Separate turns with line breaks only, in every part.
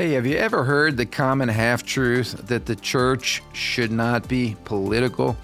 Hey, have you ever heard the common half truth that the church should not be political?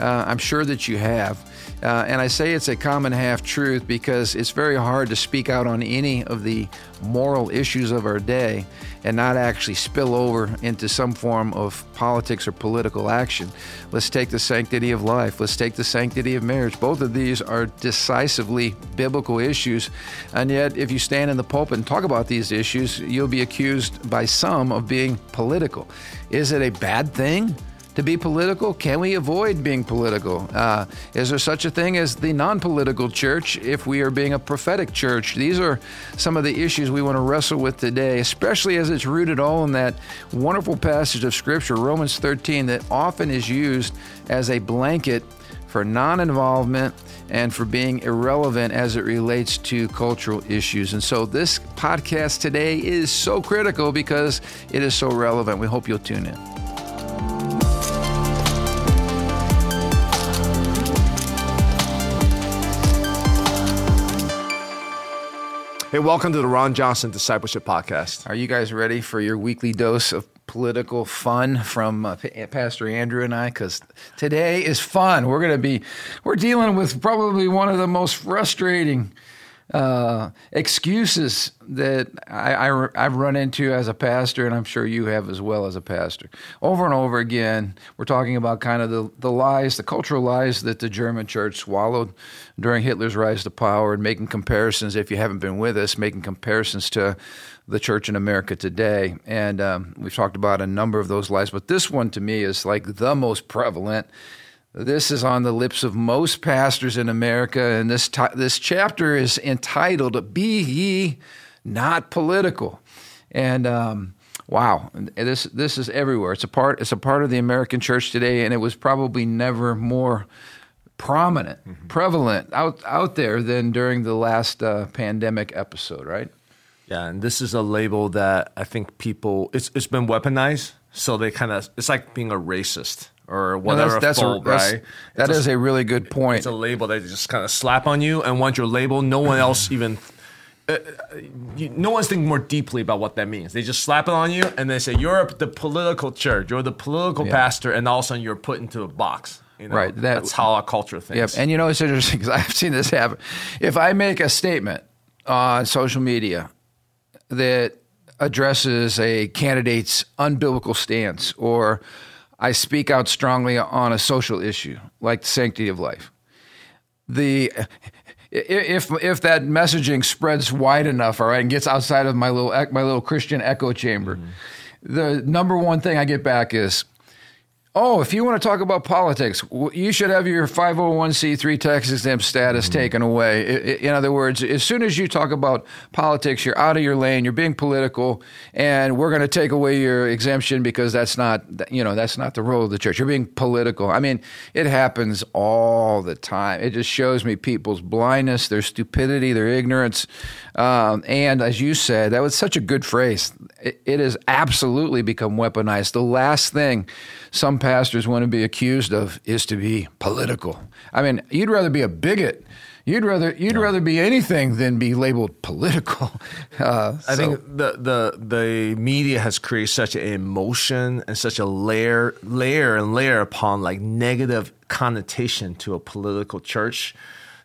Uh, I'm sure that you have. Uh, and I say it's a common half truth because it's very hard to speak out on any of the moral issues of our day and not actually spill over into some form of politics or political action. Let's take the sanctity of life. Let's take the sanctity of marriage. Both of these are decisively biblical issues. And yet, if you stand in the pulpit and talk about these issues, you'll be accused by some of being political. Is it a bad thing? to be political? Can we avoid being political? Uh, is there such a thing as the non political church if we are being a prophetic church? These are some of the issues we want to wrestle with today, especially as it's rooted all in that wonderful passage of Scripture, Romans 13, that often is used as a blanket for non involvement and for being irrelevant as it relates to cultural issues. And so this podcast today is so critical because it is so relevant. We hope you'll tune in.
Hey, welcome to the Ron Johnson Discipleship Podcast.
Are you guys ready for your weekly dose of political fun from uh, Pastor Andrew and I? Because today is fun. We're going to be, we're dealing with probably one of the most frustrating uh, excuses that I, I, have run into as a pastor, and I'm sure you have as well as a pastor. Over and over again, we're talking about kind of the, the lies, the cultural lies that the German church swallowed during Hitler's rise to power, and making comparisons, if you haven't been with us, making comparisons to the church in America today. And um, we've talked about a number of those lies, but this one to me is like the most prevalent this is on the lips of most pastors in America, and this t- this chapter is entitled "Be Ye Not Political." And um, wow, this this is everywhere. It's a part. It's a part of the American church today, and it was probably never more prominent, mm-hmm. prevalent out out there than during the last uh, pandemic episode, right?
Yeah, and this is a label that I think people it's it's been weaponized, so they kind of it's like being a racist or whatever. No, that's, that's a, that's,
right? That is a, a, really good point.
It's a label they just kind of slap on you, and once your label, no one else even. Uh, you, no one's thinking more deeply about what that means. They just slap it on you, and they say you're the political church, you're the political yeah. pastor, and all of a sudden you're put into a box. You know, right. That, that's how our culture thinks.
Yep. And you know it's interesting because I've seen this happen. If I make a statement on social media that addresses a candidate's unbiblical stance or I speak out strongly on a social issue like the sanctity of life. The if if that messaging spreads wide enough, all right, and gets outside of my little my little Christian echo chamber, mm-hmm. the number one thing I get back is, Oh, if you want to talk about politics, you should have your 501c3 tax exempt status mm-hmm. taken away. In other words, as soon as you talk about politics, you're out of your lane, you're being political, and we're going to take away your exemption because that's not, you know, that's not the role of the church. You're being political. I mean, it happens all the time. It just shows me people's blindness, their stupidity, their ignorance. Um, and as you said, that was such a good phrase. It, has absolutely become weaponized. The last thing some pastors want to be accused of is to be political. I mean, you'd rather be a bigot. You'd rather you'd rather be anything than be labeled political.
Uh, I so. think the the the media has created such an emotion and such a layer layer and layer upon like negative connotation to a political church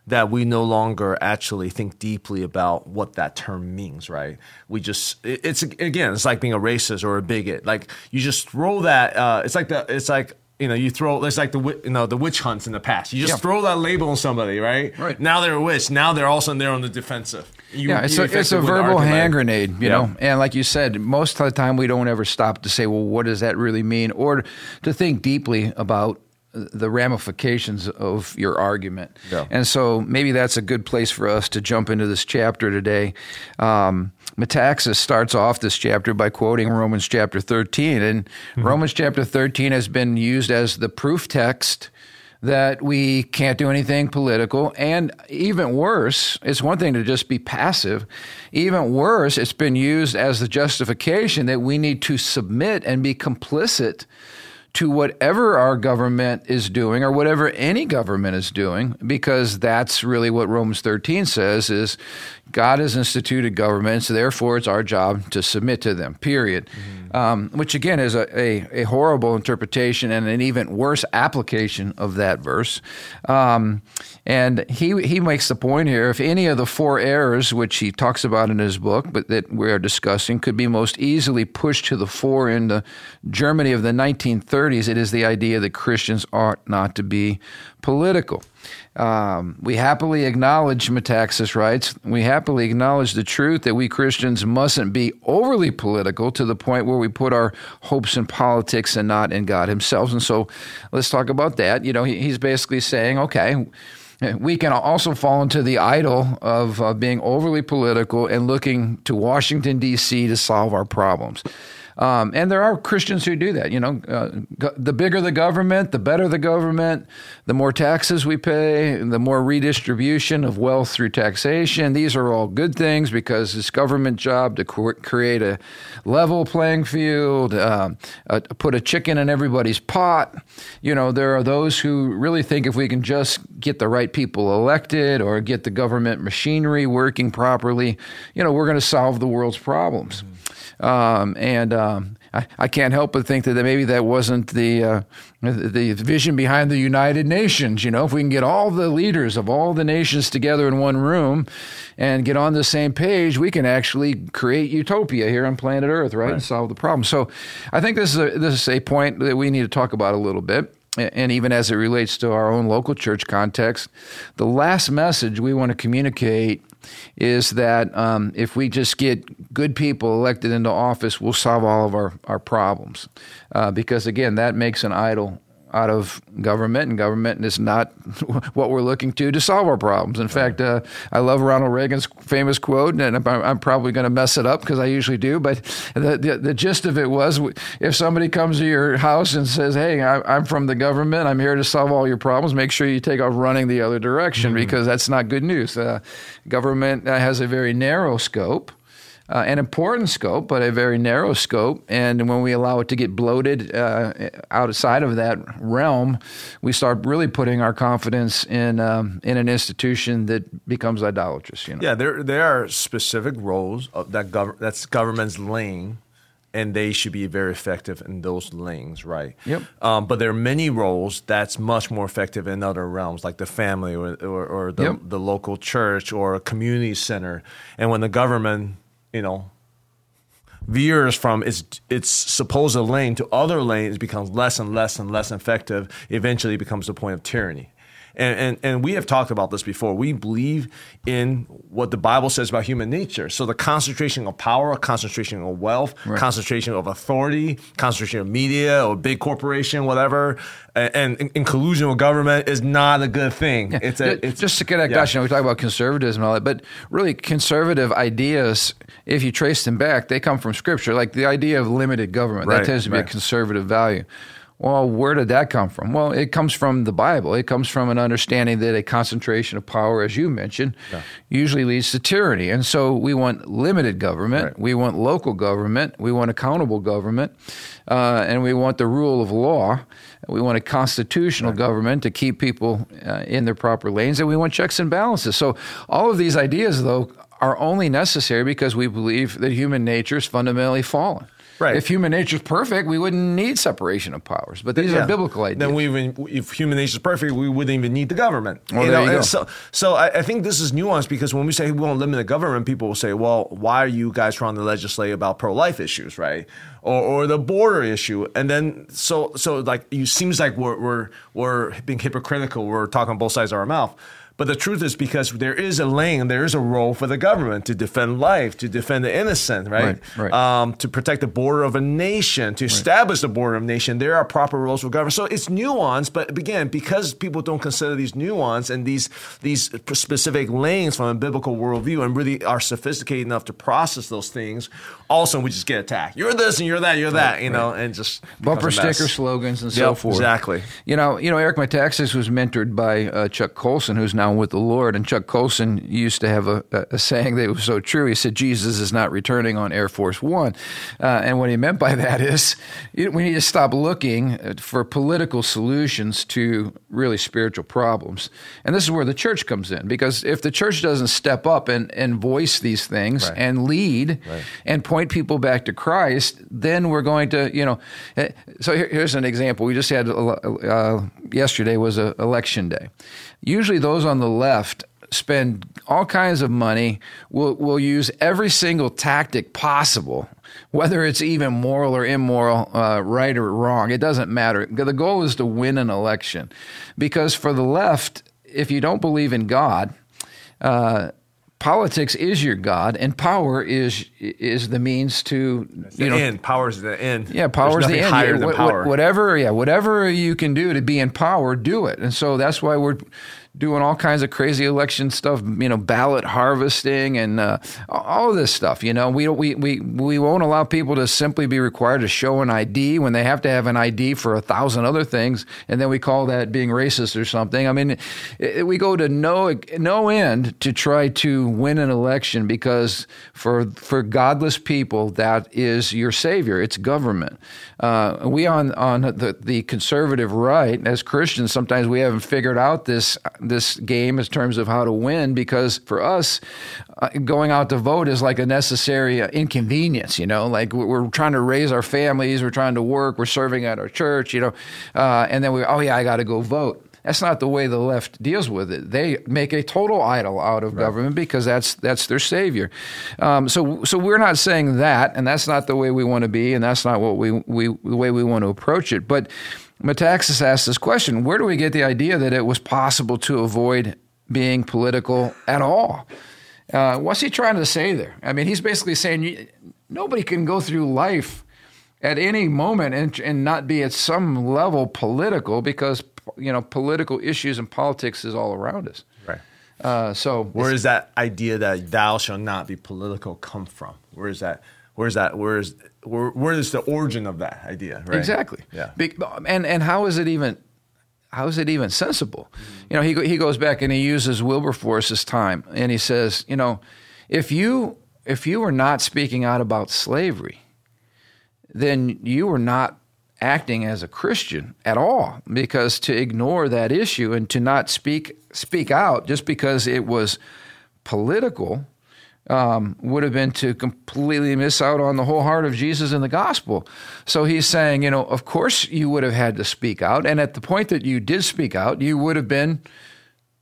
that we no longer actually think deeply about what that term means, right? We just it's again, it's like being a racist or a bigot. Like you just throw that. Uh, it's like the it's like you know, you throw it's like the you know the witch hunts in the past. You just yeah. throw that label on somebody, right?
Right.
Now they're a witch. Now they're all of a sudden they're on the defensive.
You, yeah, it's a, it's a verbal hand grenade, you yeah. know. And like you said, most of the time we don't ever stop to say, well, what does that really mean, or to think deeply about the ramifications of your argument. Yeah. And so maybe that's a good place for us to jump into this chapter today. Um, Metaxas starts off this chapter by quoting Romans chapter 13. And mm-hmm. Romans chapter 13 has been used as the proof text that we can't do anything political. And even worse, it's one thing to just be passive. Even worse, it's been used as the justification that we need to submit and be complicit to whatever our government is doing or whatever any government is doing because that's really what Romans 13 says is God has instituted governments therefore it's our job to submit to them period mm-hmm. Um, which again is a, a, a, horrible interpretation and an even worse application of that verse um, and he he makes the point here if any of the four errors which he talks about in his book but that we are discussing could be most easily pushed to the fore in the Germany of the 1930s it is the idea that Christians ought not to be political. Um, we happily acknowledge Metaxas writes, we happily acknowledge the truth that we Christians mustn't be overly political to the point where we put our hopes in politics and not in God Himself. And so let's talk about that. You know, he, he's basically saying, okay, we can also fall into the idol of uh, being overly political and looking to Washington, D.C. to solve our problems. Um, and there are Christians who do that. You know, uh, the bigger the government, the better the government, the more taxes we pay, the more redistribution of wealth through taxation. These are all good things because it's government job to create a level playing field, uh, uh, put a chicken in everybody's pot. You know, there are those who really think if we can just get the right people elected or get the government machinery working properly, you know, we're going to solve the world's problems. Mm-hmm. Um, and um, I, I, can't help but think that maybe that wasn't the uh, the vision behind the United Nations. You know, if we can get all the leaders of all the nations together in one room and get on the same page, we can actually create utopia here on planet Earth, right, right. and solve the problem. So, I think this is a, this is a point that we need to talk about a little bit and even as it relates to our own local church context, the last message we want to communicate is that um, if we just get good people elected into office, we'll solve all of our, our problems. Uh, because again, that makes an idol out of government, and government is not what we're looking to to solve our problems. In fact, uh, I love Ronald Reagan's famous quote, and I'm, I'm probably going to mess it up because I usually do. But the, the, the gist of it was, if somebody comes to your house and says, "Hey, I, am from the government. I'm here to solve all your problems," make sure you take off running the other direction mm-hmm. because that's not good news. Uh, government has a very narrow scope uh, an important scope, but a very narrow scope. And when we allow it to get bloated uh, outside of that realm, we start really putting our confidence in um, in an institution that becomes idolatrous. You know?
Yeah, there there are specific roles that gov- that's government's lane, And they should be very effective in those lanes, right?
Yep.
Um, but there are many roles that's much more effective in other realms, like the family or, or, or the, yep. the local church or a community center. And when the government you know, veers from its its supposed lane to other lanes becomes less and less and less effective. Eventually, becomes the point of tyranny. And, and, and we have talked about this before. We believe in what the Bible says about human nature. So the concentration of power, concentration of wealth, right. concentration of authority, concentration of media or big corporation, whatever, and, and in collusion with government is not a good thing.
Yeah. It's a it's, just to get at yeah. gosh, you know, we talk about conservatism and all that, but really conservative ideas, if you trace them back, they come from Scripture. Like the idea of limited government, right, that tends to be right. a conservative value. Well, where did that come from? Well, it comes from the Bible. It comes from an understanding that a concentration of power, as you mentioned, yeah. usually leads to tyranny. And so we want limited government, right. we want local government, we want accountable government, uh, and we want the rule of law. We want a constitutional right. government to keep people uh, in their proper lanes, and we want checks and balances. So all of these ideas, though, are only necessary because we believe that human nature is fundamentally fallen.
Right.
If human nature is perfect, we wouldn't need separation of powers. But these yeah. are biblical ideas.
Then we even, if human nature is perfect, we wouldn't even need the government.
Well, you know? you go.
So, so I, I, think this is nuanced because when we say we won't limit the government, people will say, "Well, why are you guys trying to legislate about pro-life issues, right? Or, or the border issue?" And then so so like it seems like we're we're we're being hypocritical. We're talking both sides of our mouth. But the truth is because there is a lane, there is a role for the government to defend life, to defend the innocent, right?
right, right.
Um, to protect the border of a nation, to establish the border of a nation. There are proper roles for government. So it's nuanced, but again, because people don't consider these nuance and these these specific lanes from a biblical worldview and really are sophisticated enough to process those things, all of a sudden we just get attacked. You're this and you're that, you're that, you know, and just
bumper sticker slogans and
so
forth.
Exactly.
You know, you know, Eric Metaxas was mentored by uh, Chuck Colson, who's now with the Lord. And Chuck Colson used to have a, a saying that was so true. He said, Jesus is not returning on Air Force One. Uh, and what he meant by that is we need to stop looking for political solutions to really spiritual problems. And this is where the church comes in, because if the church doesn't step up and, and voice these things right. and lead right. and point people back to Christ, then we're going to, you know. Eh, so here, here's an example. We just had uh, yesterday was a election day. Usually, those on the left spend all kinds of money. Will will use every single tactic possible, whether it's even moral or immoral, uh, right or wrong. It doesn't matter. The goal is to win an election, because for the left, if you don't believe in God. Uh, politics is your god, and power is is the means to
That's you know end. Power is the end.
Yeah, power is the end.
Higher yeah, than power.
Whatever, yeah, whatever you can do to be in power, do it. And so that's why we're doing all kinds of crazy election stuff, you know, ballot harvesting and uh, all this stuff. You know, we, we, we, we won't allow people to simply be required to show an ID when they have to have an ID for a thousand other things, and then we call that being racist or something. I mean, it, we go to no no end to try to win an election because for for godless people that is your savior. It's government. Uh, we on on the the conservative right as Christians sometimes we haven't figured out this this game in terms of how to win because for us, uh, going out to vote is like a necessary uh, inconvenience. You know, like we're trying to raise our families, we're trying to work, we're serving at our church. You know, uh, and then we oh yeah, I got to go vote. That's not the way the left deals with it. They make a total idol out of right. government because that's that's their savior. Um, so so we're not saying that, and that's not the way we want to be, and that's not what we we the way we want to approach it. But Metaxas asked this question Where do we get the idea that it was possible to avoid being political at all? Uh, what's he trying to say there? I mean, he's basically saying nobody can go through life at any moment and, and not be at some level political because you know political issues and politics is all around us.
Right.
Uh, so
where does that idea that thou shall not be political come from? Where is that? Where's that? Where's where, where is the origin of that idea? Right?
Exactly.
Yeah.
and and how is it even how is it even sensible? Mm-hmm. You know, he he goes back and he uses Wilberforce's time, and he says, you know, if you if you were not speaking out about slavery, then you were not acting as a Christian at all, because to ignore that issue and to not speak speak out just because it was political um, would have been to completely miss out on the whole heart of Jesus in the gospel. So he's saying, you know, of course you would have had to speak out. And at the point that you did speak out, you would have been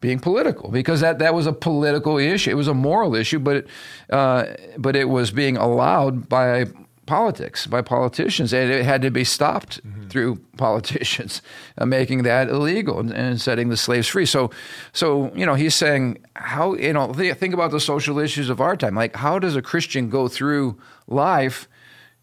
being political because that, that was a political issue. It was a moral issue, but uh, but it was being allowed by politics by politicians, and it had to be stopped mm-hmm. through politicians uh, making that illegal and, and, setting the slaves free. So, so you know, he's saying how you know th- think about the social issues of our time. Like, how does a Christian go through life?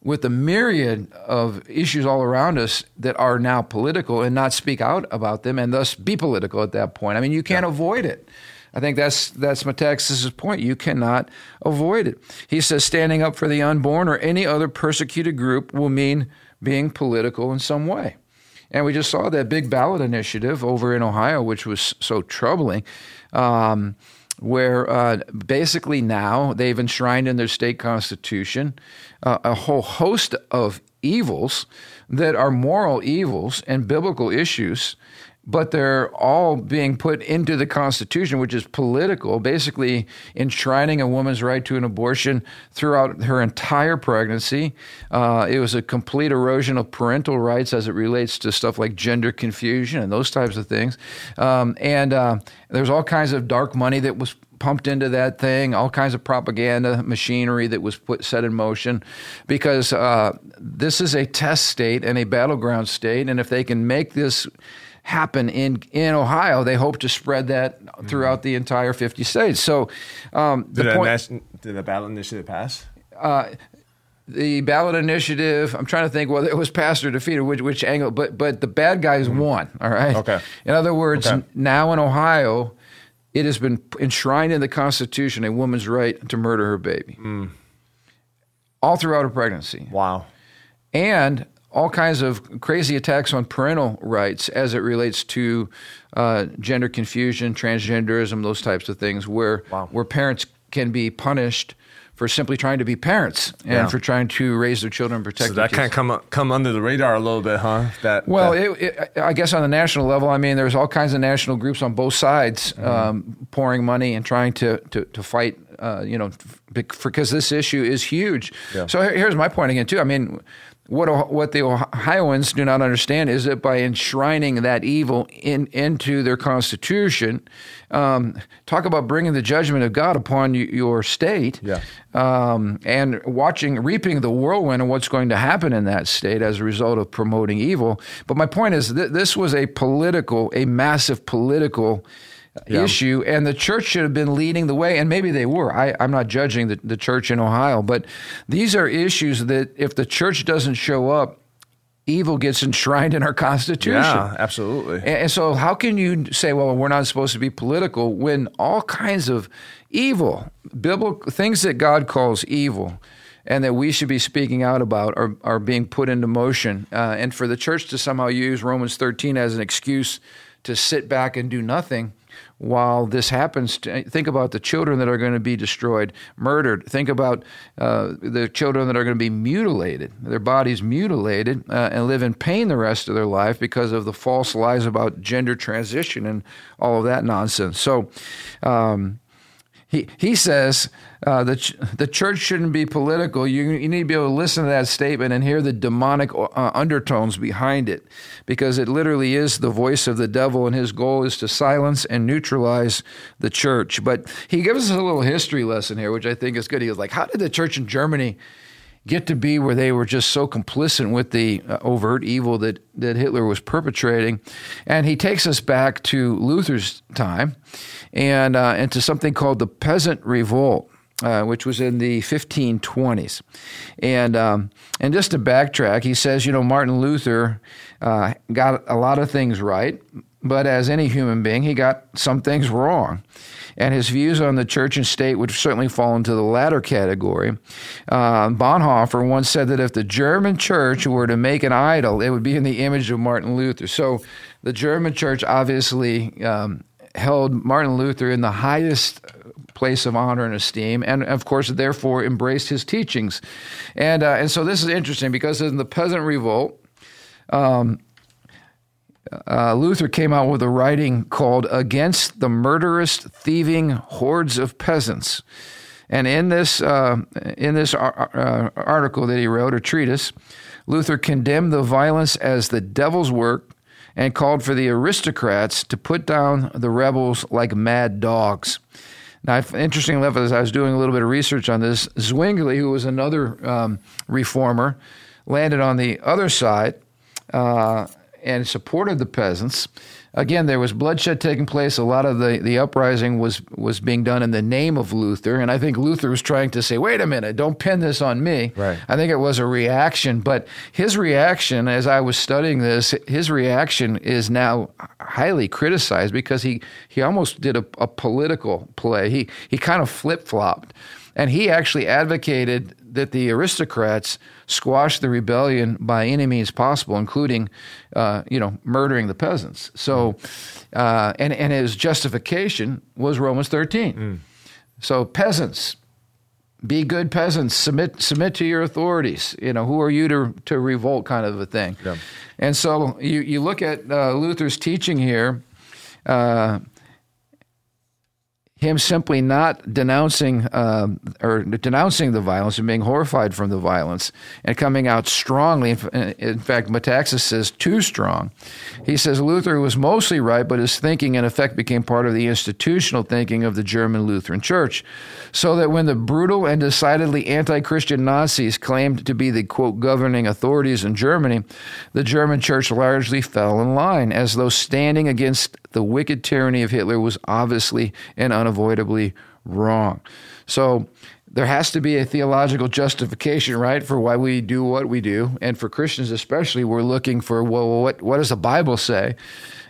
With the myriad of issues all around us that are now political and not speak out about them and thus be political at that point. I mean, you can't yeah. avoid it. I think that's that's Metaxas' point. You cannot avoid it. He says standing up for the unborn or any other persecuted group will mean being political in some way. And we just saw that big ballot initiative over in Ohio, which was so troubling, um, where uh, basically now they've enshrined in their state constitution uh, a whole host of evils that are moral evils and biblical issues but they're all being put into the Constitution, which is political, basically enshrining a woman's right to an abortion throughout her entire pregnancy. Uh, it was a complete erosion of parental rights as it relates to stuff like gender confusion and those types of things. Um, and uh, there's all kinds of dark money that was pumped into that thing, all kinds of propaganda machinery that was put set in motion, because uh, this is a test state and a battleground state, and if they can make this happen in in Ohio, they hope to spread that throughout mm-hmm. the entire 50 states. So, um,
did, the point, did the ballot initiative pass?
Uh, the ballot initiative. I'm trying to think whether it was passed or defeated, which which angle. But but the bad guys mm-hmm. won. All right.
Okay.
In other words, okay. now in Ohio, it has been enshrined in the Constitution a woman's right to murder her baby,
mm.
all throughout her pregnancy.
Wow.
And all kinds of crazy attacks on parental rights as it relates to uh, gender confusion, transgenderism, those types of things, where
Wow.
where parents can be punished for simply trying to be parents and
Yeah.
for trying to raise their children and protect
So that kind of come come under the radar a little bit, huh? That
Well,
that-
it, it, I guess on the national level, I mean, there's all kinds of national groups on both sides
Mm-hmm.
um, pouring money and trying to to, to fight, uh, you know, because this issue is huge.
Yeah.
So here's my point again, too. I mean, what what the Ohioans do not understand is that by enshrining that evil in into their constitution, um, talk about bringing the judgment of God upon your state
Yeah.
um, and watching, reaping the whirlwind of what's going to happen in that state as a result of promoting evil. But my point is that this was a political, a massive political
Yeah.
issue, and the church should have been leading the way, and maybe they were. I, I'm not judging the, the church in Ohio, but these are issues that if the church doesn't show up, evil gets enshrined in our Constitution.
yeah, absolutely.
And and so, how can you say, well, we're not supposed to be political when all kinds of evil, biblical things that God calls evil, and that we should be speaking out about are, are being put into motion? Uh, and for the church to somehow use Romans 13 as an excuse to sit back and do nothing while this happens, think about the children that are going to be destroyed, murdered. Think about uh, the children that are going to be mutilated, their bodies mutilated, uh, and live in pain the rest of their life because of the false lies about gender transition and all of that nonsense. So, um, he, he says uh, the, ch- the church shouldn't be political. You, you need to be able to listen to that statement and hear the demonic uh, undertones behind it because it literally is the voice of the devil, and his goal is to silence and neutralize the church. But he gives us a little history lesson here, which I think is good. He was like, How did the church in Germany get to be where they were just so complicit with the uh, overt evil that, that Hitler was perpetrating. And he takes us back to Luther's time and, uh, to something called the Peasant Revolt. Uh, which was in the 1520s, and um, and just to backtrack, he says, you know, Martin Luther uh, got a lot of things right, but as any human being, he got some things wrong and his views on the church and state would certainly fall into the latter category. Uh, Bonhoeffer once said that if the German church were to make an idol, it would be in the image of Martin Luther. So the German church obviously um, held Martin Luther in the highest place of honor and esteem, and of course, therefore, embraced his teachings. And, uh, and so this is interesting because in the Peasant Revolt, uh, Luther came out with a writing called Against the Murderous, Thieving Hordes of Peasants. And in this, uh, in this ar- uh, article that he wrote, a treatise, Luther condemned the violence as the devil's work and called for the aristocrats to put down the rebels like mad dogs. Now, interesting enough, as I was doing a little bit of research on this, Zwingli, who was another um, reformer, landed on the other side uh, and supported the peasants. Again, there was bloodshed taking place. A lot of the, the uprising was was being done in the name of Luther, and I think Luther was trying to say, "Wait a minute, don't pin this on me."
Right.
I think it was a reaction, but his reaction, as I was studying this, his reaction is now highly criticized because he he almost did a, a political play. He he kind of flip flopped, and he actually advocated that the aristocrats squash the rebellion by any means possible, including, uh, you know, murdering the peasants. So, uh, and and his justification was Romans thirteen. So peasants, be good peasants. Submit submit to your authorities. You know, who are you to to revolt? Kind of a thing.
Yeah.
And so you you look at uh, Luther's teaching here. Uh, him simply not denouncing um, or denouncing the violence and being horrified from the violence and coming out strongly. In, fact, Metaxas says too strong. He says Luther was mostly right, but his thinking in effect became part of the institutional thinking of the German Lutheran Church. So that when the brutal and decidedly anti-Christian Nazis claimed to be the quote governing authorities in Germany, the German Church largely fell in line, as though standing against the wicked tyranny of Hitler was obviously an and unavoidably wrong. So there has to be a theological justification, right, for why we do what we do. And for Christians especially, we're looking for, well, what, what does the Bible say?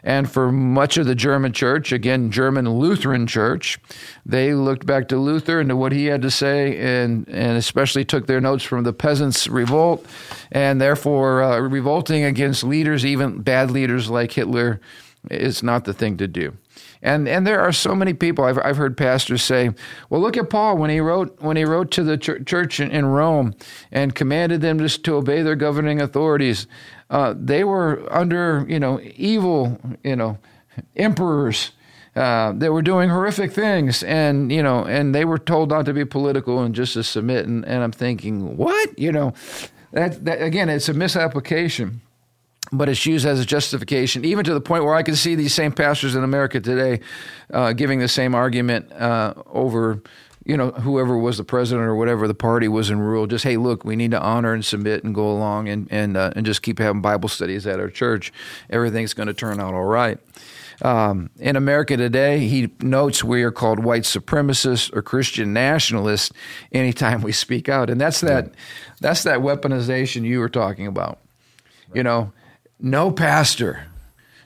And for much of the German church, again, German Lutheran church, they looked back to Luther and to what he had to say, and, and especially took their notes from the peasants' revolt, and therefore uh, revolting against leaders, even bad leaders like Hitler, is not the thing to do. And and there are so many people I've I've heard pastors say, well, look at Paul when he wrote when he wrote to the ch- church in, in, Rome and commanded them just to obey their governing authorities. Uh, they were under you know evil you know emperors. Uh, they were doing horrific things, and you know, and they were told not to be political and just to submit. And, and I'm thinking, what? You know, that, that again, it's a misapplication but it's used as a justification, even to the point where I can see these same pastors in America today uh, giving the same argument uh, over, you know, whoever was the president or whatever the party was in rule. Just hey, look, we need to honor and submit and go along and and uh, and just keep having Bible studies at our church. Everything's going to turn out all right. Um, in America today, he notes we are called white supremacists or Christian nationalists anytime we speak out, and that's that. That's that weaponization you were talking about. You know no pastor,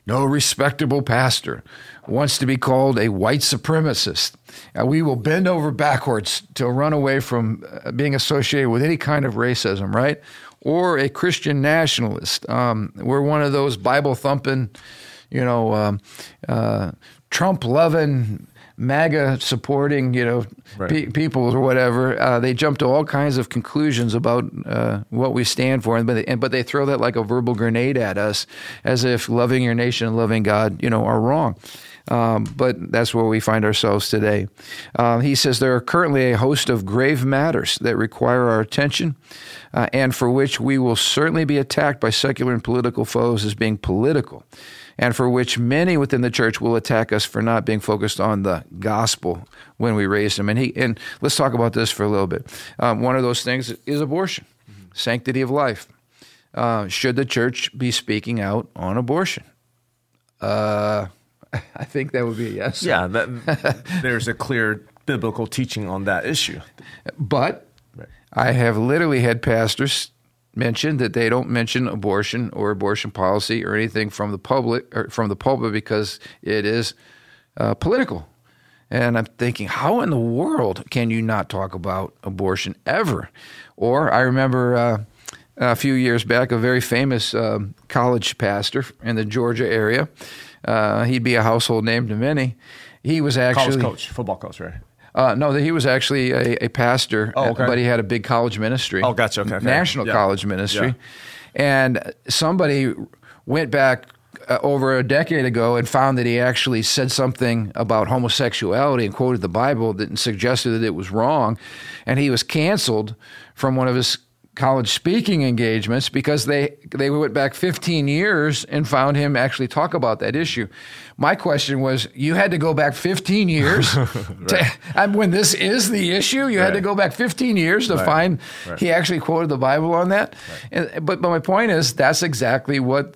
no respectable pastor wants to be called a white supremacist. And we will bend over backwards to run away from uh, being associated with any kind of racism, right? Or a Christian nationalist. Um, we're one of those Bible thumping, you know, um, uh, Trump loving MAGA supporting, you know, right. pe- people or whatever, uh, they jump to all kinds of conclusions about uh, what we stand for, and but, they, and but they throw that like a verbal grenade at us, as if loving your nation and loving God, you know, are wrong. Um, but that's where we find ourselves today. Uh, he says there are currently a host of grave matters that require our attention, uh, and for which we will certainly be attacked by secular and political foes as being political and for which many within the church will attack us for not being focused on the gospel when we raise them. And he and let's talk about this for a little bit. Um, one of those things is abortion, mm-hmm. sanctity of life. Uh, should the church be speaking out on abortion? Uh, I think that would be a yes.
Yeah, that, there's a clear biblical teaching on that issue.
But right. I have literally had pastors mentioned that they don't mention abortion or abortion policy or anything from the public or from the pulpit because it is uh, political. And I'm thinking, how in the world can you not talk about abortion ever? Or I remember uh, a few years back, a very famous uh, college pastor in the Georgia area. Uh, he'd be a household name to many. He was actually
college coach, football coach, right?
Uh, no, he was actually a, a pastor,
oh, okay.
but he had a big college ministry.
Oh, gotcha. Okay, okay.
National yeah. college ministry. Yeah. And somebody went back uh, over a decade ago and found that he actually said something about homosexuality and quoted the Bible that suggested that it was wrong. And he was canceled from one of his college speaking engagements because they they went back 15 years and found him actually talk about that issue. My question was, you had to go back 15 years right. to, when this is the issue. You right. had to go back 15 years to right. find he actually quoted the Bible on that. And, but but my point is, that's exactly what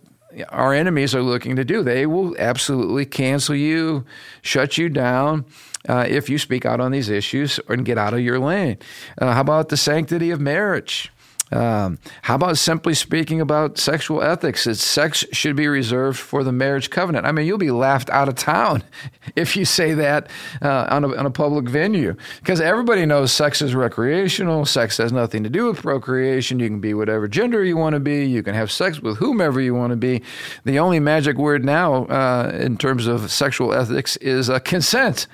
our enemies are looking to do. They will absolutely cancel you, shut you down. Uh, if you speak out on these issues and get out of your lane. Uh, how about the sanctity of marriage? Um, how about simply speaking about sexual ethics? That sex should be reserved for the marriage covenant. I mean, you'll be laughed out of town if you say that uh, on, a, on a public venue because everybody knows sex is recreational. Sex has nothing to do with procreation. You can be whatever gender you want to be. You can have sex with whomever you want to be. The only magic word now uh, in terms of sexual ethics is uh, consent.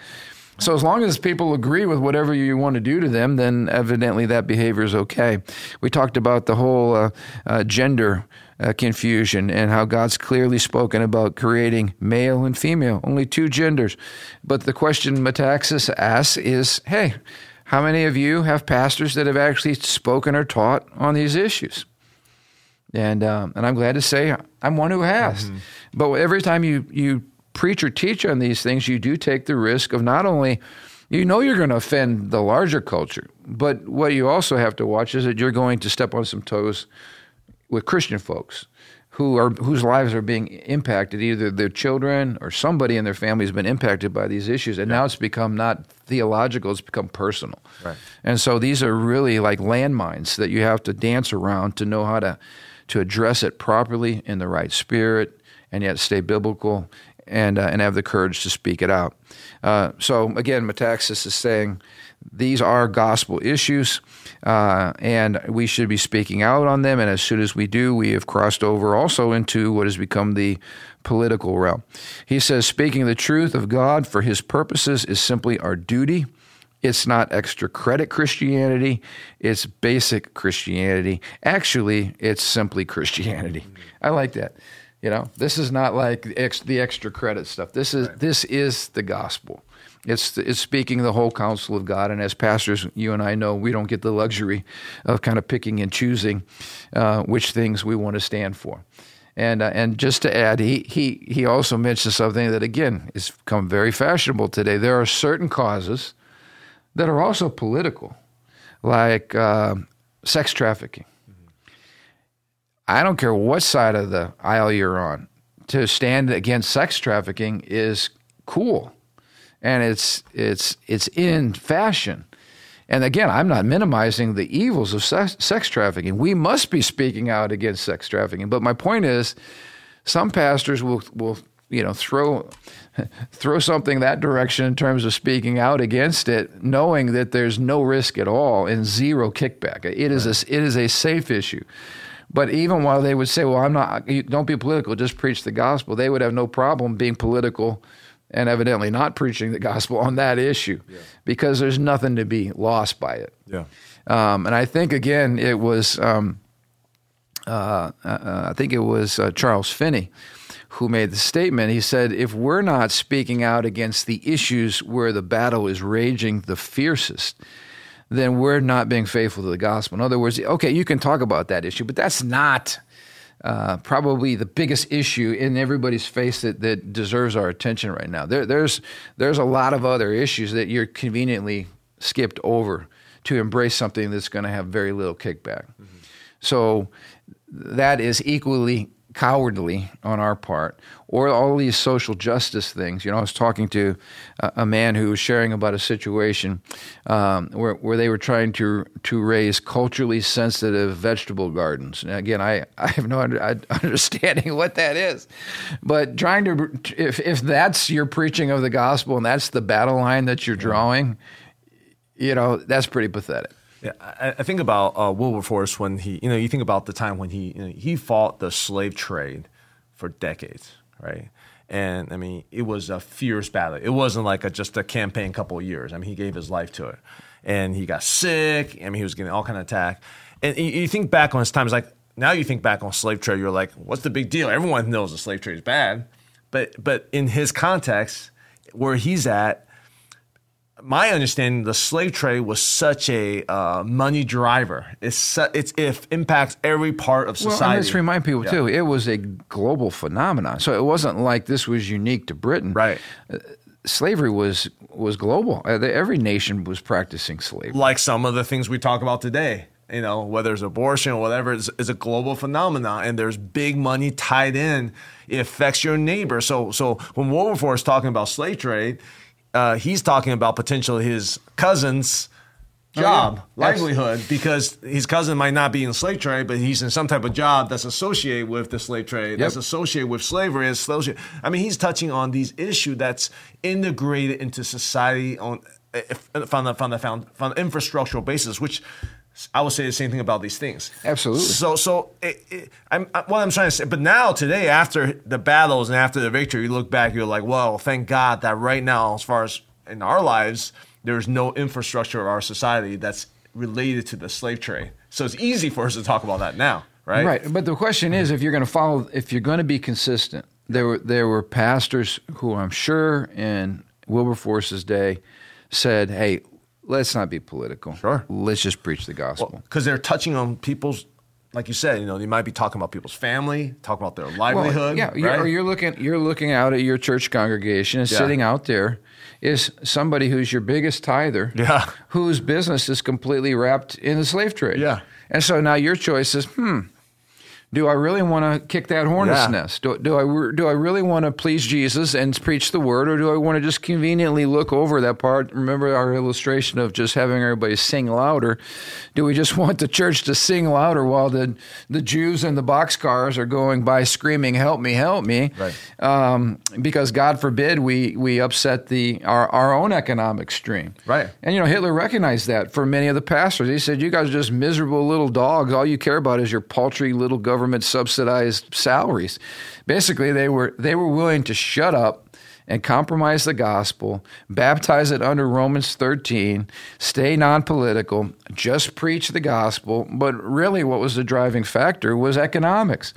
So as long as people agree with whatever you want to do to them, then evidently that behavior is okay. We talked about the whole uh, uh, gender uh, confusion and how God's clearly spoken about creating male and female, only two genders. But the question Metaxas asks is, hey, how many of you have pastors that have actually spoken or taught on these issues? And um, and I'm glad to say I'm one who has. Mm-hmm. But every time you you preach or teach on these things, you do take the risk of not only you know you're going to offend the larger culture, but what you also have to watch is that you're going to step on some toes with Christian folks who are whose lives are being impacted. Either their children or somebody in their family has been impacted by these issues, and yeah. now it's become not theological; it's become personal.
Right.
And so these are really like landmines that you have to dance around to know how to to address it properly in the right spirit and yet stay biblical and, uh, and have the courage to speak it out. Uh, so, again, Metaxas is saying these are gospel issues, uh, and we should be speaking out on them. And as soon as we do, we have crossed over also into what has become the political realm. He says, speaking the truth of God for his purposes is simply our duty. It's not extra credit Christianity, it's basic Christianity. Actually, it's simply Christianity. I like that. You know, this is not like the extra credit stuff. This is right. this is the gospel. It's it's speaking the whole counsel of God. And as pastors, you and I know we don't get the luxury of kind of picking and choosing uh, which things we want to stand for. And uh, and just to add, he he he also mentioned something that again has become very fashionable today. There are certain causes that are also political, like uh, sex trafficking. I don't care what side of the aisle you're on. To stand against sex trafficking is cool, and it's it's it's in fashion. And again, I'm not minimizing the evils of sex, sex trafficking. We must be speaking out against sex trafficking. But my point is, some pastors will will you know throw throw something that direction in terms of speaking out against it, knowing that there's no risk at all and zero kickback. It is a, it is a safe issue. But even while they would say, "Well, I'm not," don't be political, just preach the gospel. They would have no problem being political and evidently not preaching the gospel on that issue yeah. because there's nothing to be lost by it.
Yeah.
Um, and I think again, it was um, uh, uh, I think it was uh, Charles Finney who made the statement. He said, if we're not speaking out against the issues where the battle is raging the fiercest, then we're not being faithful to the gospel. In other words, okay, you can talk about that issue, but that's not uh, probably the biggest issue in everybody's face that, that deserves our attention right now. There, there's there's a lot of other issues that you're conveniently skipped over to embrace something that's going to have very little kickback. Mm-hmm. So that is equally cowardly on our part, or all these social justice things. You know, I was talking to a, a man who was sharing about a situation um, where where they were trying to to raise culturally sensitive vegetable gardens. And again, I, I have no under, understanding what that is, but trying to if if that's your preaching of the gospel and that's the battle line that you're drawing, you know, that's pretty pathetic.
Yeah, I, I think about uh, Wilberforce when he, you know, you think about the time when he, you know, he fought the slave trade for decades, right? And I mean, it was a fierce battle. It wasn't like a, just a campaign, couple years. I mean, he gave his life to it, and he got sick. I mean, he was getting all kind of attack. And you, you think back on his time, like now you think back on slave trade, you're like, what's the big deal? Everyone knows the slave trade is bad, but but in his context, where he's at, my understanding, the slave trade was such a uh, money driver. It's su- it's it impacts every part of society.
Well, let's remind people yeah. too, it was a global phenomenon. So it wasn't like this was unique to Britain.
Right.
Uh, slavery was was global. Uh, every nation was practicing slavery.
Like some of the things we talk about today. You know, whether it's abortion or whatever, is, is a global phenomenon, and there's big money tied in. It affects your neighbor. So, so when Wilberforce is talking about slave trade, uh, he's talking about potentially his cousin's job, oh, yeah. livelihood, because his cousin might not be in slave trade, but he's in some type of job that's associated with the slave trade, yep. that's associated with slavery. Associated. I mean, he's touching on these issues that's integrated into society on from the from the found, from the infrastructural basis, which I would say the same thing about these things.
Absolutely.
So, so it, it, I'm, I, what I'm trying to say, but now today, after the battles and after the victory, you look back, you're like, well, thank God that right now, as far as in our lives, there's no infrastructure of our society that's related to the slave trade. So it's easy for us to talk about that now, right?
Right. But the question is, if you're going to follow, if you're going to be consistent, there were there were pastors who I'm sure in Wilberforce's day said, "Hey, let's not be political.
Sure.
Let's just preach the gospel.
Because they're touching on people's, like you said, you know, they might be talking about people's family, talking about their livelihood. Well,
yeah,
right?
you're, or you're looking, you're looking out at your church congregation and yeah. sitting out there is somebody who's your biggest tither,
yeah.
whose business is completely wrapped in the slave trade.
Yeah.
And so now your choice is, hmm, do I really want to kick that hornet's
Yeah.
nest? Do, do I do I really want to please Jesus and preach the word, or do I want to just conveniently look over that part? Remember our illustration of just having everybody sing louder. Do we just want the church to sing louder while the the Jews in the boxcars are going by screaming, "Help me, help me"?
Right.
Um, because God forbid we we upset the our, our own economic stream.
Right.
And you know, Hitler recognized that for many of the pastors. He said, "You guys are just miserable little dogs. All you care about is your paltry little government subsidized salaries." Basically, they were they were willing to shut up and compromise the gospel, baptize it under Romans 13, stay non-political, just preach the gospel, but really what was the driving factor was economics.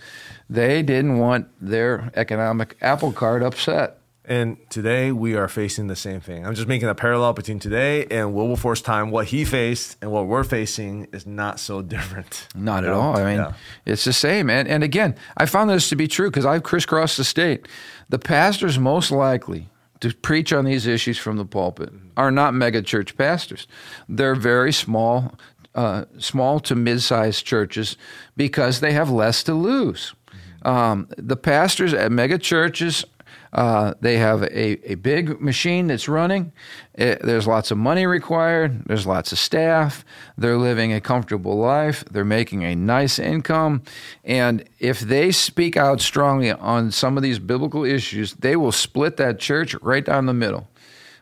They didn't want their economic apple cart upset.
And today we are facing the same thing. I'm just making a parallel between today and Wilberforce time. What he faced and what we're facing is not so different.
Not at all. I mean,
Yeah.
it's the same. And, and again, I found this to be true because I've crisscrossed the state. The pastors most likely to preach on these issues from the pulpit are not mega church pastors. They're very small, uh, small to mid-sized churches because they have less to lose. Um, the pastors at mega churches, uh, they have a, a big machine that's running. It, there's lots of money required. There's lots of staff. They're living a comfortable life. They're making a nice income. And if they speak out strongly on some of these biblical issues, they will split that church right down the middle.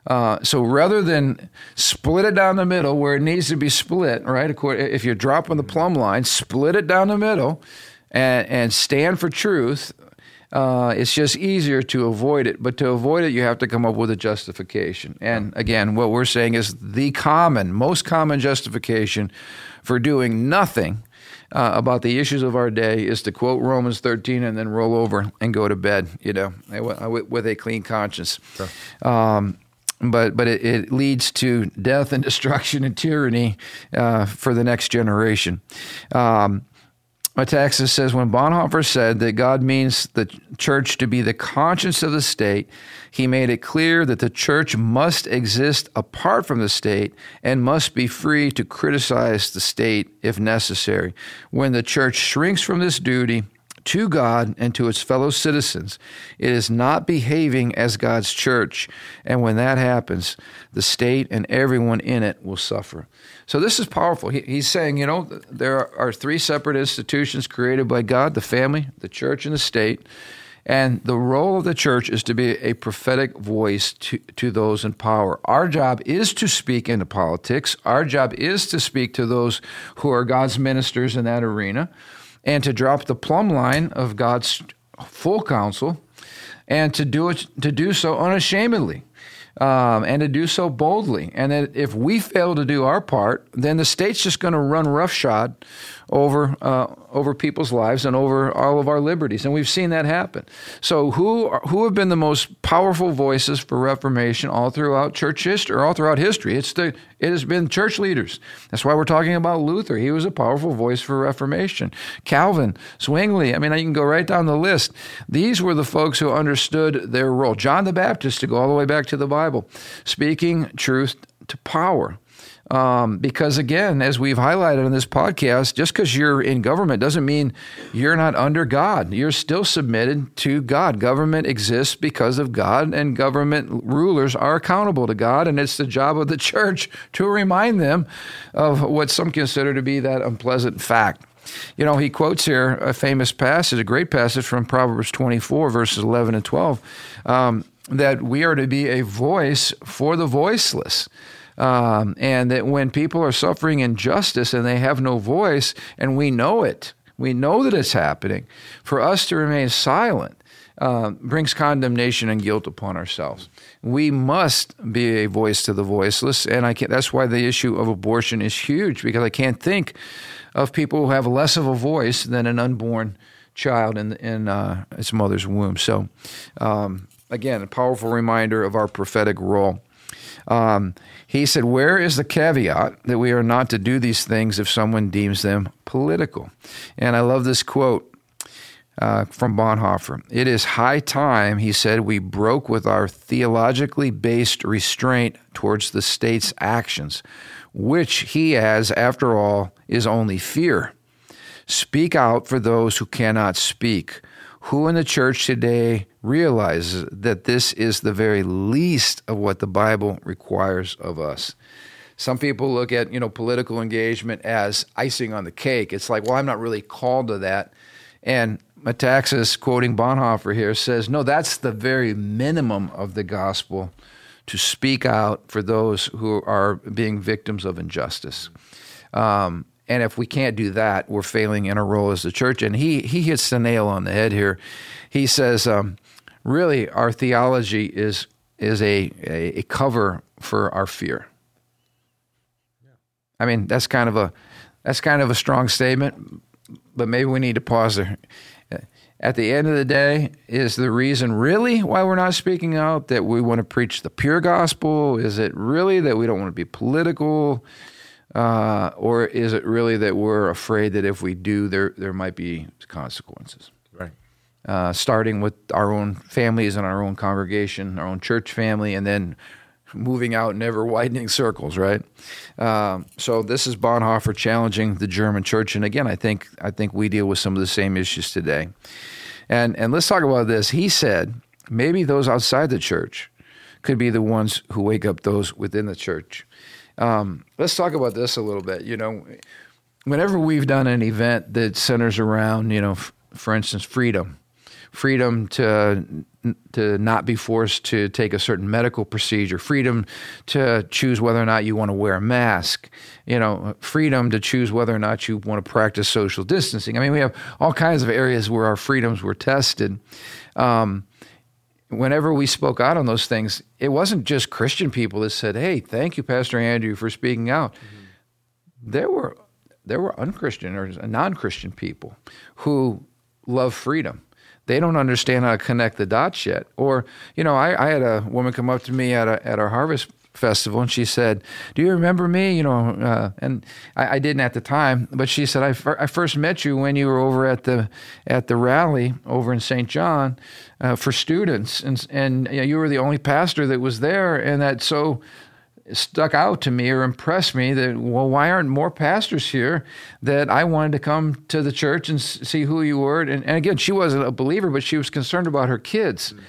Uh, so rather than split it down the middle where it needs to be split, right? If you're dropping the plumb line, split it down the middle and, and stand for truth. Uh, it's just easier to avoid it. But to avoid it, you have to come up with a justification. And again, what we're saying is the common, most common justification for doing nothing uh, about the issues of our day is to quote Romans 13 and then roll over and go to bed, you know, with with a clean conscience. Um, but but it, it leads to death and destruction and tyranny uh, for the next generation. Um, Metaxas says when Bonhoeffer said that God means the church to be the conscience of the state, he made it clear that the church must exist apart from the state and must be free to criticize the state if necessary. When the church shrinks from this duty, to God and to its fellow citizens. It is not behaving as God's church. And when that happens, the state and everyone in it will suffer. So this is powerful. He, he's saying, you know, there are three separate institutions created by God the family, the church, and the state. And the role of the church is to be a prophetic voice to, to those in power. Our job is to speak into politics. Our job is to speak to those who are God's ministers in that arena and to drop the plumb line of God's full counsel and to do it to do so unashamedly. Um, and to do so boldly. And that if we fail to do our part, then the state's just going to run roughshod over uh, over people's lives and over all of our liberties, and we've seen that happen. So, who are, who have been the most powerful voices for Reformation all throughout church history, or all throughout history? It's the it has been church leaders. That's why we're talking about Luther. He was a powerful voice for Reformation. Calvin, Zwingli. I mean, you can go right down the list. These were the folks who understood their role. John the Baptist, to go all the way back to the Bible, speaking truth to power. Um, because again, as we've highlighted in this podcast, just because you're in government doesn't mean you're not under God. You're still submitted to God. Government exists because of God, and government rulers are accountable to God, and it's the job of the church to remind them of what some consider to be that unpleasant fact. You know, he quotes here a famous passage, a great passage from Proverbs 24, verses 11 and 12, um, that we are to be a voice for the voiceless. Um, and that when people are suffering injustice and they have no voice, and we know it, we know that it's happening, for us to remain silent uh, brings condemnation and guilt upon ourselves. We must be a voice to the voiceless, and I can't, that's why the issue of abortion is huge because I can't think of people who have less of a voice than an unborn child in in uh, its mother's womb. So, um, again, a powerful reminder of our prophetic role. Um, he said, Where is the caveat that we are not to do these things if someone deems them political? And I love this quote uh, from Bonhoeffer. It is high time, he said, we broke with our theologically based restraint towards the state's actions, which he adds, after all, is only fear. Speak out for those who cannot speak. Who in the church today realizes that this is the very least of what the Bible requires of us? Some people look at, you know, political engagement as icing on the cake. It's like, well, I'm not really called to that. And Metaxas, quoting Bonhoeffer here, says, no, that's the very minimum of the gospel to speak out for those who are being victims of injustice. Um, and if we can't do that, we're failing in our role as the church. And he, he hits the nail on the head here. He says, um, really, our theology is, is a, a, a cover for our fear. I mean, that's kind of a that's kind of a strong statement, but maybe we need to pause there. At the end of the day, is the reason really why we're not speaking out that we want to preach the pure gospel? Is it really that we don't want to be political? Uh, or is it really that we're afraid that if we do, there there might be consequences? Uh, starting with our own families and our own congregation, our own church family, and then moving out in ever widening circles, right? Um, so this is Bonhoeffer challenging the German church, and again, I think I think we deal with some of the same issues today. And and let's talk about this. He said maybe those outside the church could be the ones who wake up those within the church. Um, let's talk about this a little bit. You know, whenever we've done an event that centers around, you know, f- for instance, freedom freedom to to not be forced to take a certain medical procedure, freedom to choose whether or not you want to wear a mask, you know, freedom to choose whether or not you want to practice social distancing. I mean, we have all kinds of areas where our freedoms were tested. Um, whenever we spoke out on those things, it wasn't just Christian people that said, "Hey, thank you, Pastor Andrew, for speaking out." Mm-hmm. There were there were unchristian or non-Christian people who love freedom they don't understand how to connect the dots yet. Or, you know, I, I had a woman come up to me at a, at our harvest festival and she said, "Do you remember me?" You know, uh, and I, I, didn't at the time, but she said, I, I first met you when you were over at the at the rally over in St. John uh, for students, and and you, know, you were the only pastor that was there, and that so." Stuck out to me or impressed me that well why aren't more pastors here that i wanted to come to the church and see who you were and, and again she wasn't a believer but she was concerned about her kids mm-hmm.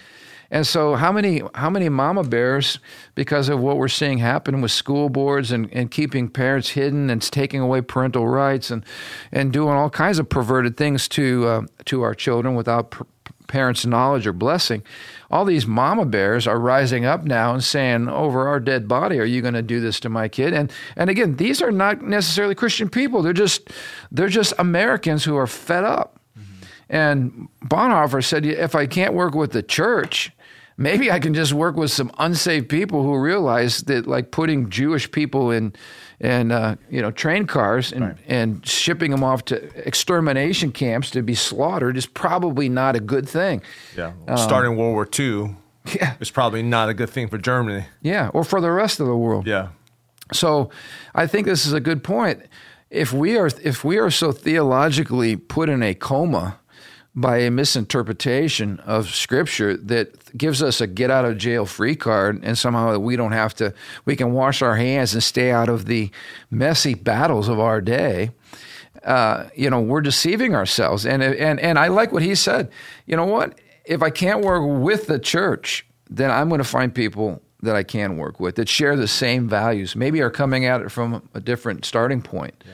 and so how many how many mama bears because of what we're seeing happen with school boards and, and keeping parents hidden and taking away parental rights and and doing all kinds of perverted things to uh, to our children without pr- parents' knowledge or blessing, all these mama bears are rising up now and saying, "Over our dead body, are you going to do this to my kid?" And and again, these are not necessarily Christian people. They're just they're just Americans who are fed up. Mm-hmm. And Bonhoeffer said, "If I can't work with the church." Maybe I can just work with some unsaved people who realize that, like putting Jewish people in and uh, you know train cars and, right. and shipping them off to extermination camps to be slaughtered is probably not a good thing.
Yeah, um, starting World War II, yeah, is probably not a good thing for Germany.
Yeah, or for the rest of the world.
Yeah.
So, I think this is a good point. If we are if we are so theologically put in a coma by a misinterpretation of scripture that gives us a get out of jail free card and somehow we don't have to we can wash our hands and stay out of the messy battles of our day. Uh, you know we're deceiving ourselves. And and and I like what he said. You know what? If I can't work with the church then I'm going to find people that I can work with that share the same values. Maybe are coming at it from a different starting point yeah.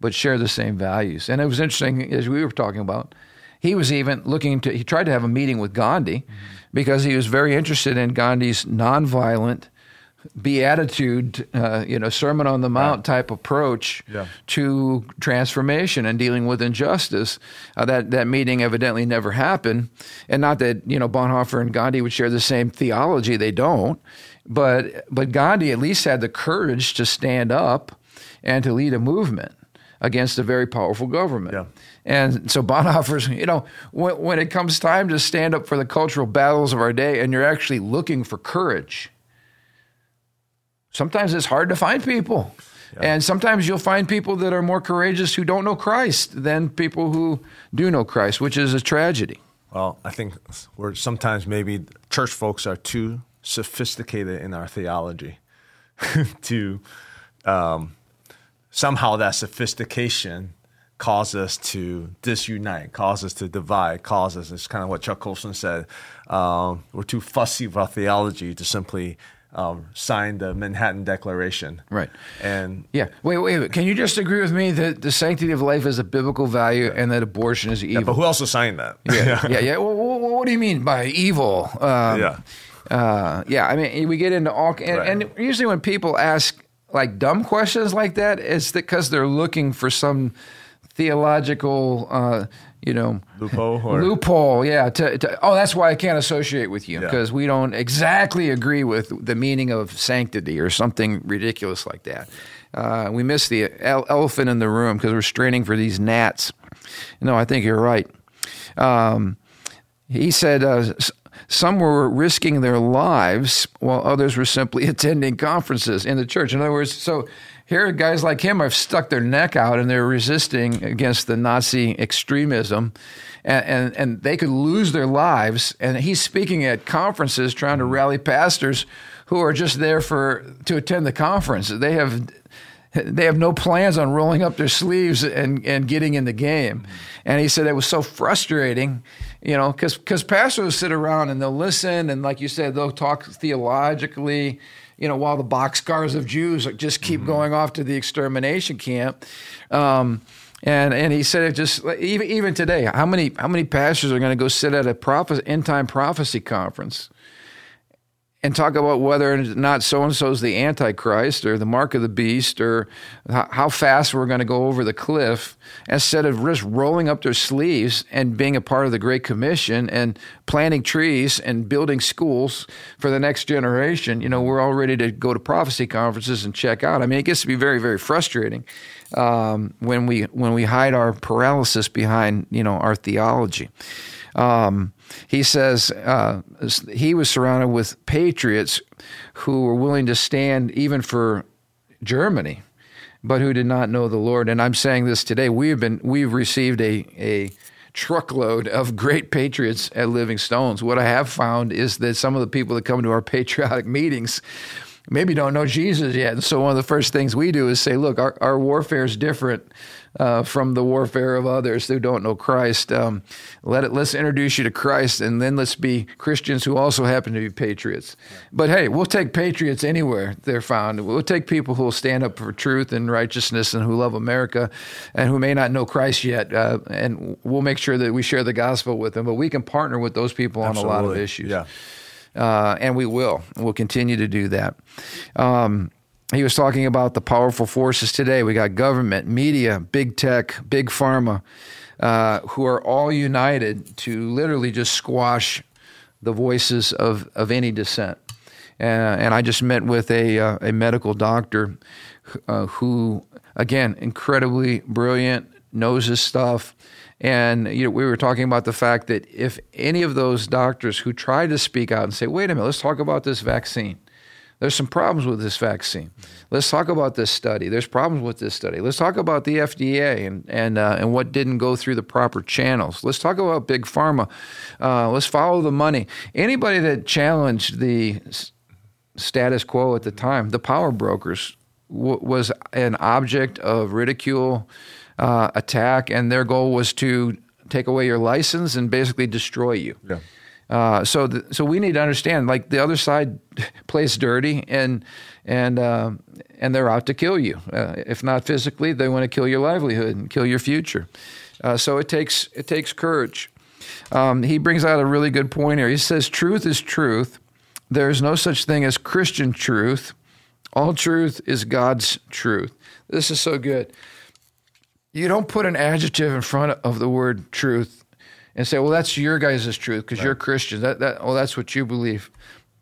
but share the same values. And it was interesting as we were talking about he was even looking to, he tried to have a meeting with Gandhi mm-hmm. because he was very interested in Gandhi's nonviolent, beatitude, uh, you know, Sermon on the Mount right. type approach yeah. to transformation and dealing with injustice. Uh, that that meeting evidently never happened, and not that you know Bonhoeffer and Gandhi would share the same theology. They don't, but but Gandhi at least had the courage to stand up and to lead a movement against a very powerful government. Yeah. And so Bonhoeffer's, you know, when, when it comes time to stand up for the cultural battles of our day and you're actually looking for courage, sometimes it's hard to find people. Yeah. And sometimes you'll find people that are more courageous who don't know Christ than people who do know Christ, which is a tragedy.
Well, I think we're sometimes maybe church folks are too sophisticated in our theology to um, somehow that sophistication cause us to disunite, cause us to divide, cause us. It's kind of what Chuck Colson said. Um, we're too fussy about theology to simply um, sign the Manhattan Declaration.
Right.
And
yeah, wait, wait, wait. Can you just agree with me that the sanctity of life is a biblical value and that abortion is evil?
Yeah, but who also signed that?
Yeah, yeah, yeah. Well, what do you mean by evil? Um,
yeah.
Uh, yeah, I mean, we get into all, and,
Right.
and usually when people ask like dumb questions like that, it's because they're looking for some theological, uh, you know,
Loophole or-
loophole. Yeah. To, to, oh, that's why I can't associate with you
Yeah.
because we don't exactly agree with the meaning of sanctity or something ridiculous like that. Uh, we miss the ele- elephant in the room because we're straining for these gnats. No, I think you're right. Um, he said uh, some were risking their lives while others were simply attending conferences in the church. In other words, so here guys like him have stuck their neck out and they're resisting against the Nazi extremism. And, and, and they could lose their lives. And he's speaking at conferences trying to rally pastors who are just there for to attend the conference. They have they have no plans on rolling up their sleeves and, and getting in the game. And he said it was so frustrating, you know, because because pastors sit around and they'll listen, and like you said, they'll talk theologically, you know, while the boxcars of Jews just keep going off to the extermination camp. Um, and and he said it just even even today, how many how many pastors are going to go sit at a prophecy, end time prophecy conference? And talk about whether or not so and so is the Antichrist or the mark of the beast or how fast we're going to go over the cliff instead of just rolling up their sleeves and being a part of the Great Commission and planting trees and building schools for the next generation. You know, we're all ready to go to prophecy conferences and check out. I mean, it gets to be very, very frustrating um, when we when we hide our paralysis behind you know our theology. Um, he says uh, he was surrounded with patriots who were willing to stand even for Germany, but who did not know the Lord. And I'm saying this today. We have been we've received a a truckload of great patriots at Living Stones. What I have found is that some of the people that come to our patriotic meetings maybe don't know Jesus yet. And so one of the first things we do is say, look, our, our warfare is different uh, from the warfare of others who don't know Christ. Um, let it, let's introduce you to Christ, and then let's be Christians who also happen to be patriots. But hey, we'll take patriots anywhere they're found. We'll take people who will stand up for truth and righteousness and who love America and who may not know Christ yet. Uh, and we'll make sure that we share the gospel with them. But we can partner with those people on a lot of issues
Yeah.
Uh, and we will. We'll continue to do that. Um, he was talking about the powerful forces today. We got government, media, big tech, big pharma, uh, who are all united to literally just squash the voices of, of any dissent. Uh, and I just met with a, uh, a medical doctor uh, who, again, incredibly brilliant, knows his stuff. And you know, we were talking about the fact that if any of those doctors who try to speak out and say, "Wait a minute, let's talk about this vaccine," there's some problems with this vaccine. Let's talk about this study. There's problems with this study. Let's talk about the FDA and and uh, and what didn't go through the proper channels. Let's talk about big pharma. Uh, let's follow the money. Anybody that challenged the status quo at the time, the power brokers, w- was an object of ridicule, uh, attack, and their goal was to take away your license and basically destroy you.
Yeah.
Uh, so, th- so we need to understand, like the other side plays dirty, and and uh, and they're out to kill you. Uh, if not physically, they want to kill your livelihood and kill your future. Uh, so it takes it takes courage. Um, he brings out a really good point here. He says, "Truth is truth. There is no such thing as Christian truth. All truth is God's truth." This is so good. You don't put an adjective in front of the word truth and say, "Well, that's your guys' truth because you're Christian." That that oh, that's what you believe.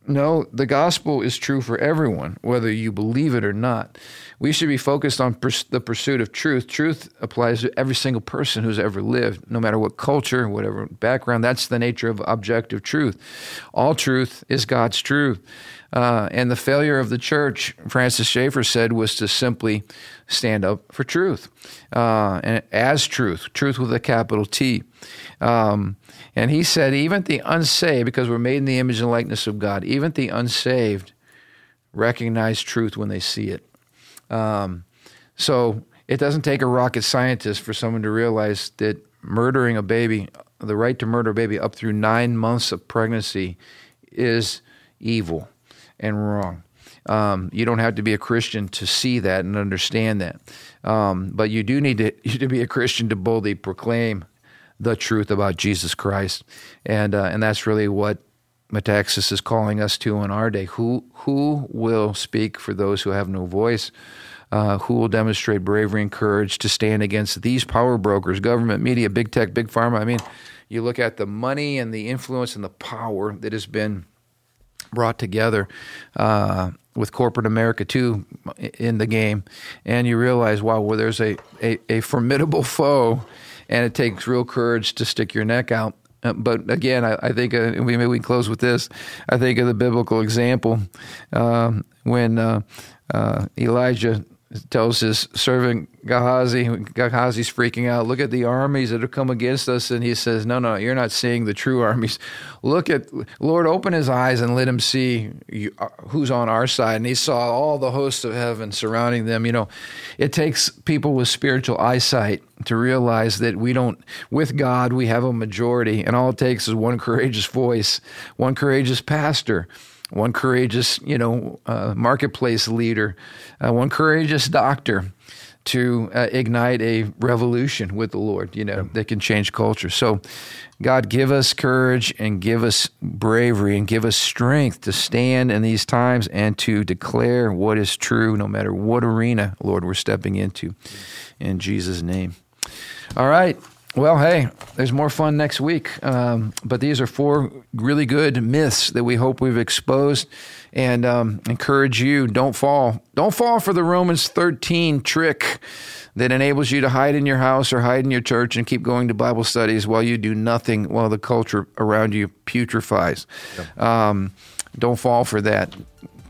No, the gospel is true for everyone, whether you believe it or not. We should be focused on pers- the pursuit of truth. Truth applies to every single person who's ever lived, no matter what culture, whatever background. That's the nature of objective truth. All truth is God's truth. Uh, and the failure of the church, Francis Schaeffer said, was to simply stand up for truth uh, and as truth, truth with a capital T. Um, and he said, even the unsaved, because we're made in the image and likeness of God, even the unsaved recognize truth when they see it. Um, so it doesn't take a rocket scientist for someone to realize that murdering a baby, the right to murder a baby up through nine months of pregnancy, is evil and wrong. Um, you don't have to be a Christian to see that and understand that. Um, but you do need to, to be a Christian to boldly proclaim the truth about Jesus Christ. And, uh, and that's really what Metaxas is calling us to in our day. Who, who will speak for those who have no voice? Uh, who will demonstrate bravery and courage to stand against these power brokers, government, media, big tech, big pharma? I mean, you look at the money and the influence and the power that has been brought together uh, with corporate America too in the game, and you realize, wow, well, there's a, a, a formidable foe, and it takes real courage to stick your neck out. Uh, but again, I, I think uh, we maybe we close with this. I think of the biblical example um, when uh, uh, Elijah tells his servant Gehazi, Gehazi's freaking out. Look at the armies that have come against us. And he says, No, no, you're not seeing the true armies. Look at, Lord, open his eyes and let him see uh, who's on our side. And he saw all the hosts of heaven surrounding them. You know, it takes people with spiritual eyesight to realize that we don't, with God, we have a majority. And all it takes is one courageous voice, one courageous pastor one courageous, you know, uh, marketplace leader, uh, one courageous doctor to uh, ignite a revolution with the Lord, you know, yeah. that can change culture. So, God, give us courage and give us bravery and give us strength to stand in these times and to declare what is true, no matter what arena, Lord, we're stepping into. In Jesus' name. All right. Well, hey, there's more fun next week. Um, but these are four really good myths that we hope we've exposed and um, encourage you don't fall. Don't fall for the Romans 13 trick that enables you to hide in your house or hide in your church and keep going to Bible studies while you do nothing while the culture around you putrefies. Yep. Um, don't fall for that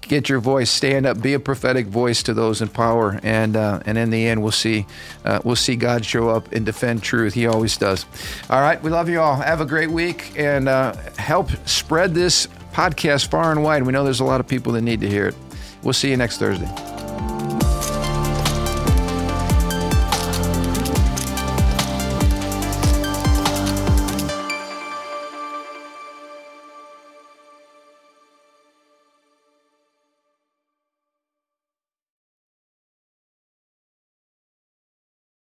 get your voice, stand up, be a prophetic voice to those in power, and uh, and in the end, we'll see uh, we'll see God show up and defend truth. He always does. All right, we love you all. Have a great week, and uh, help spread this podcast far and wide. We know there's a lot of people that need to hear it. We'll see you next Thursday.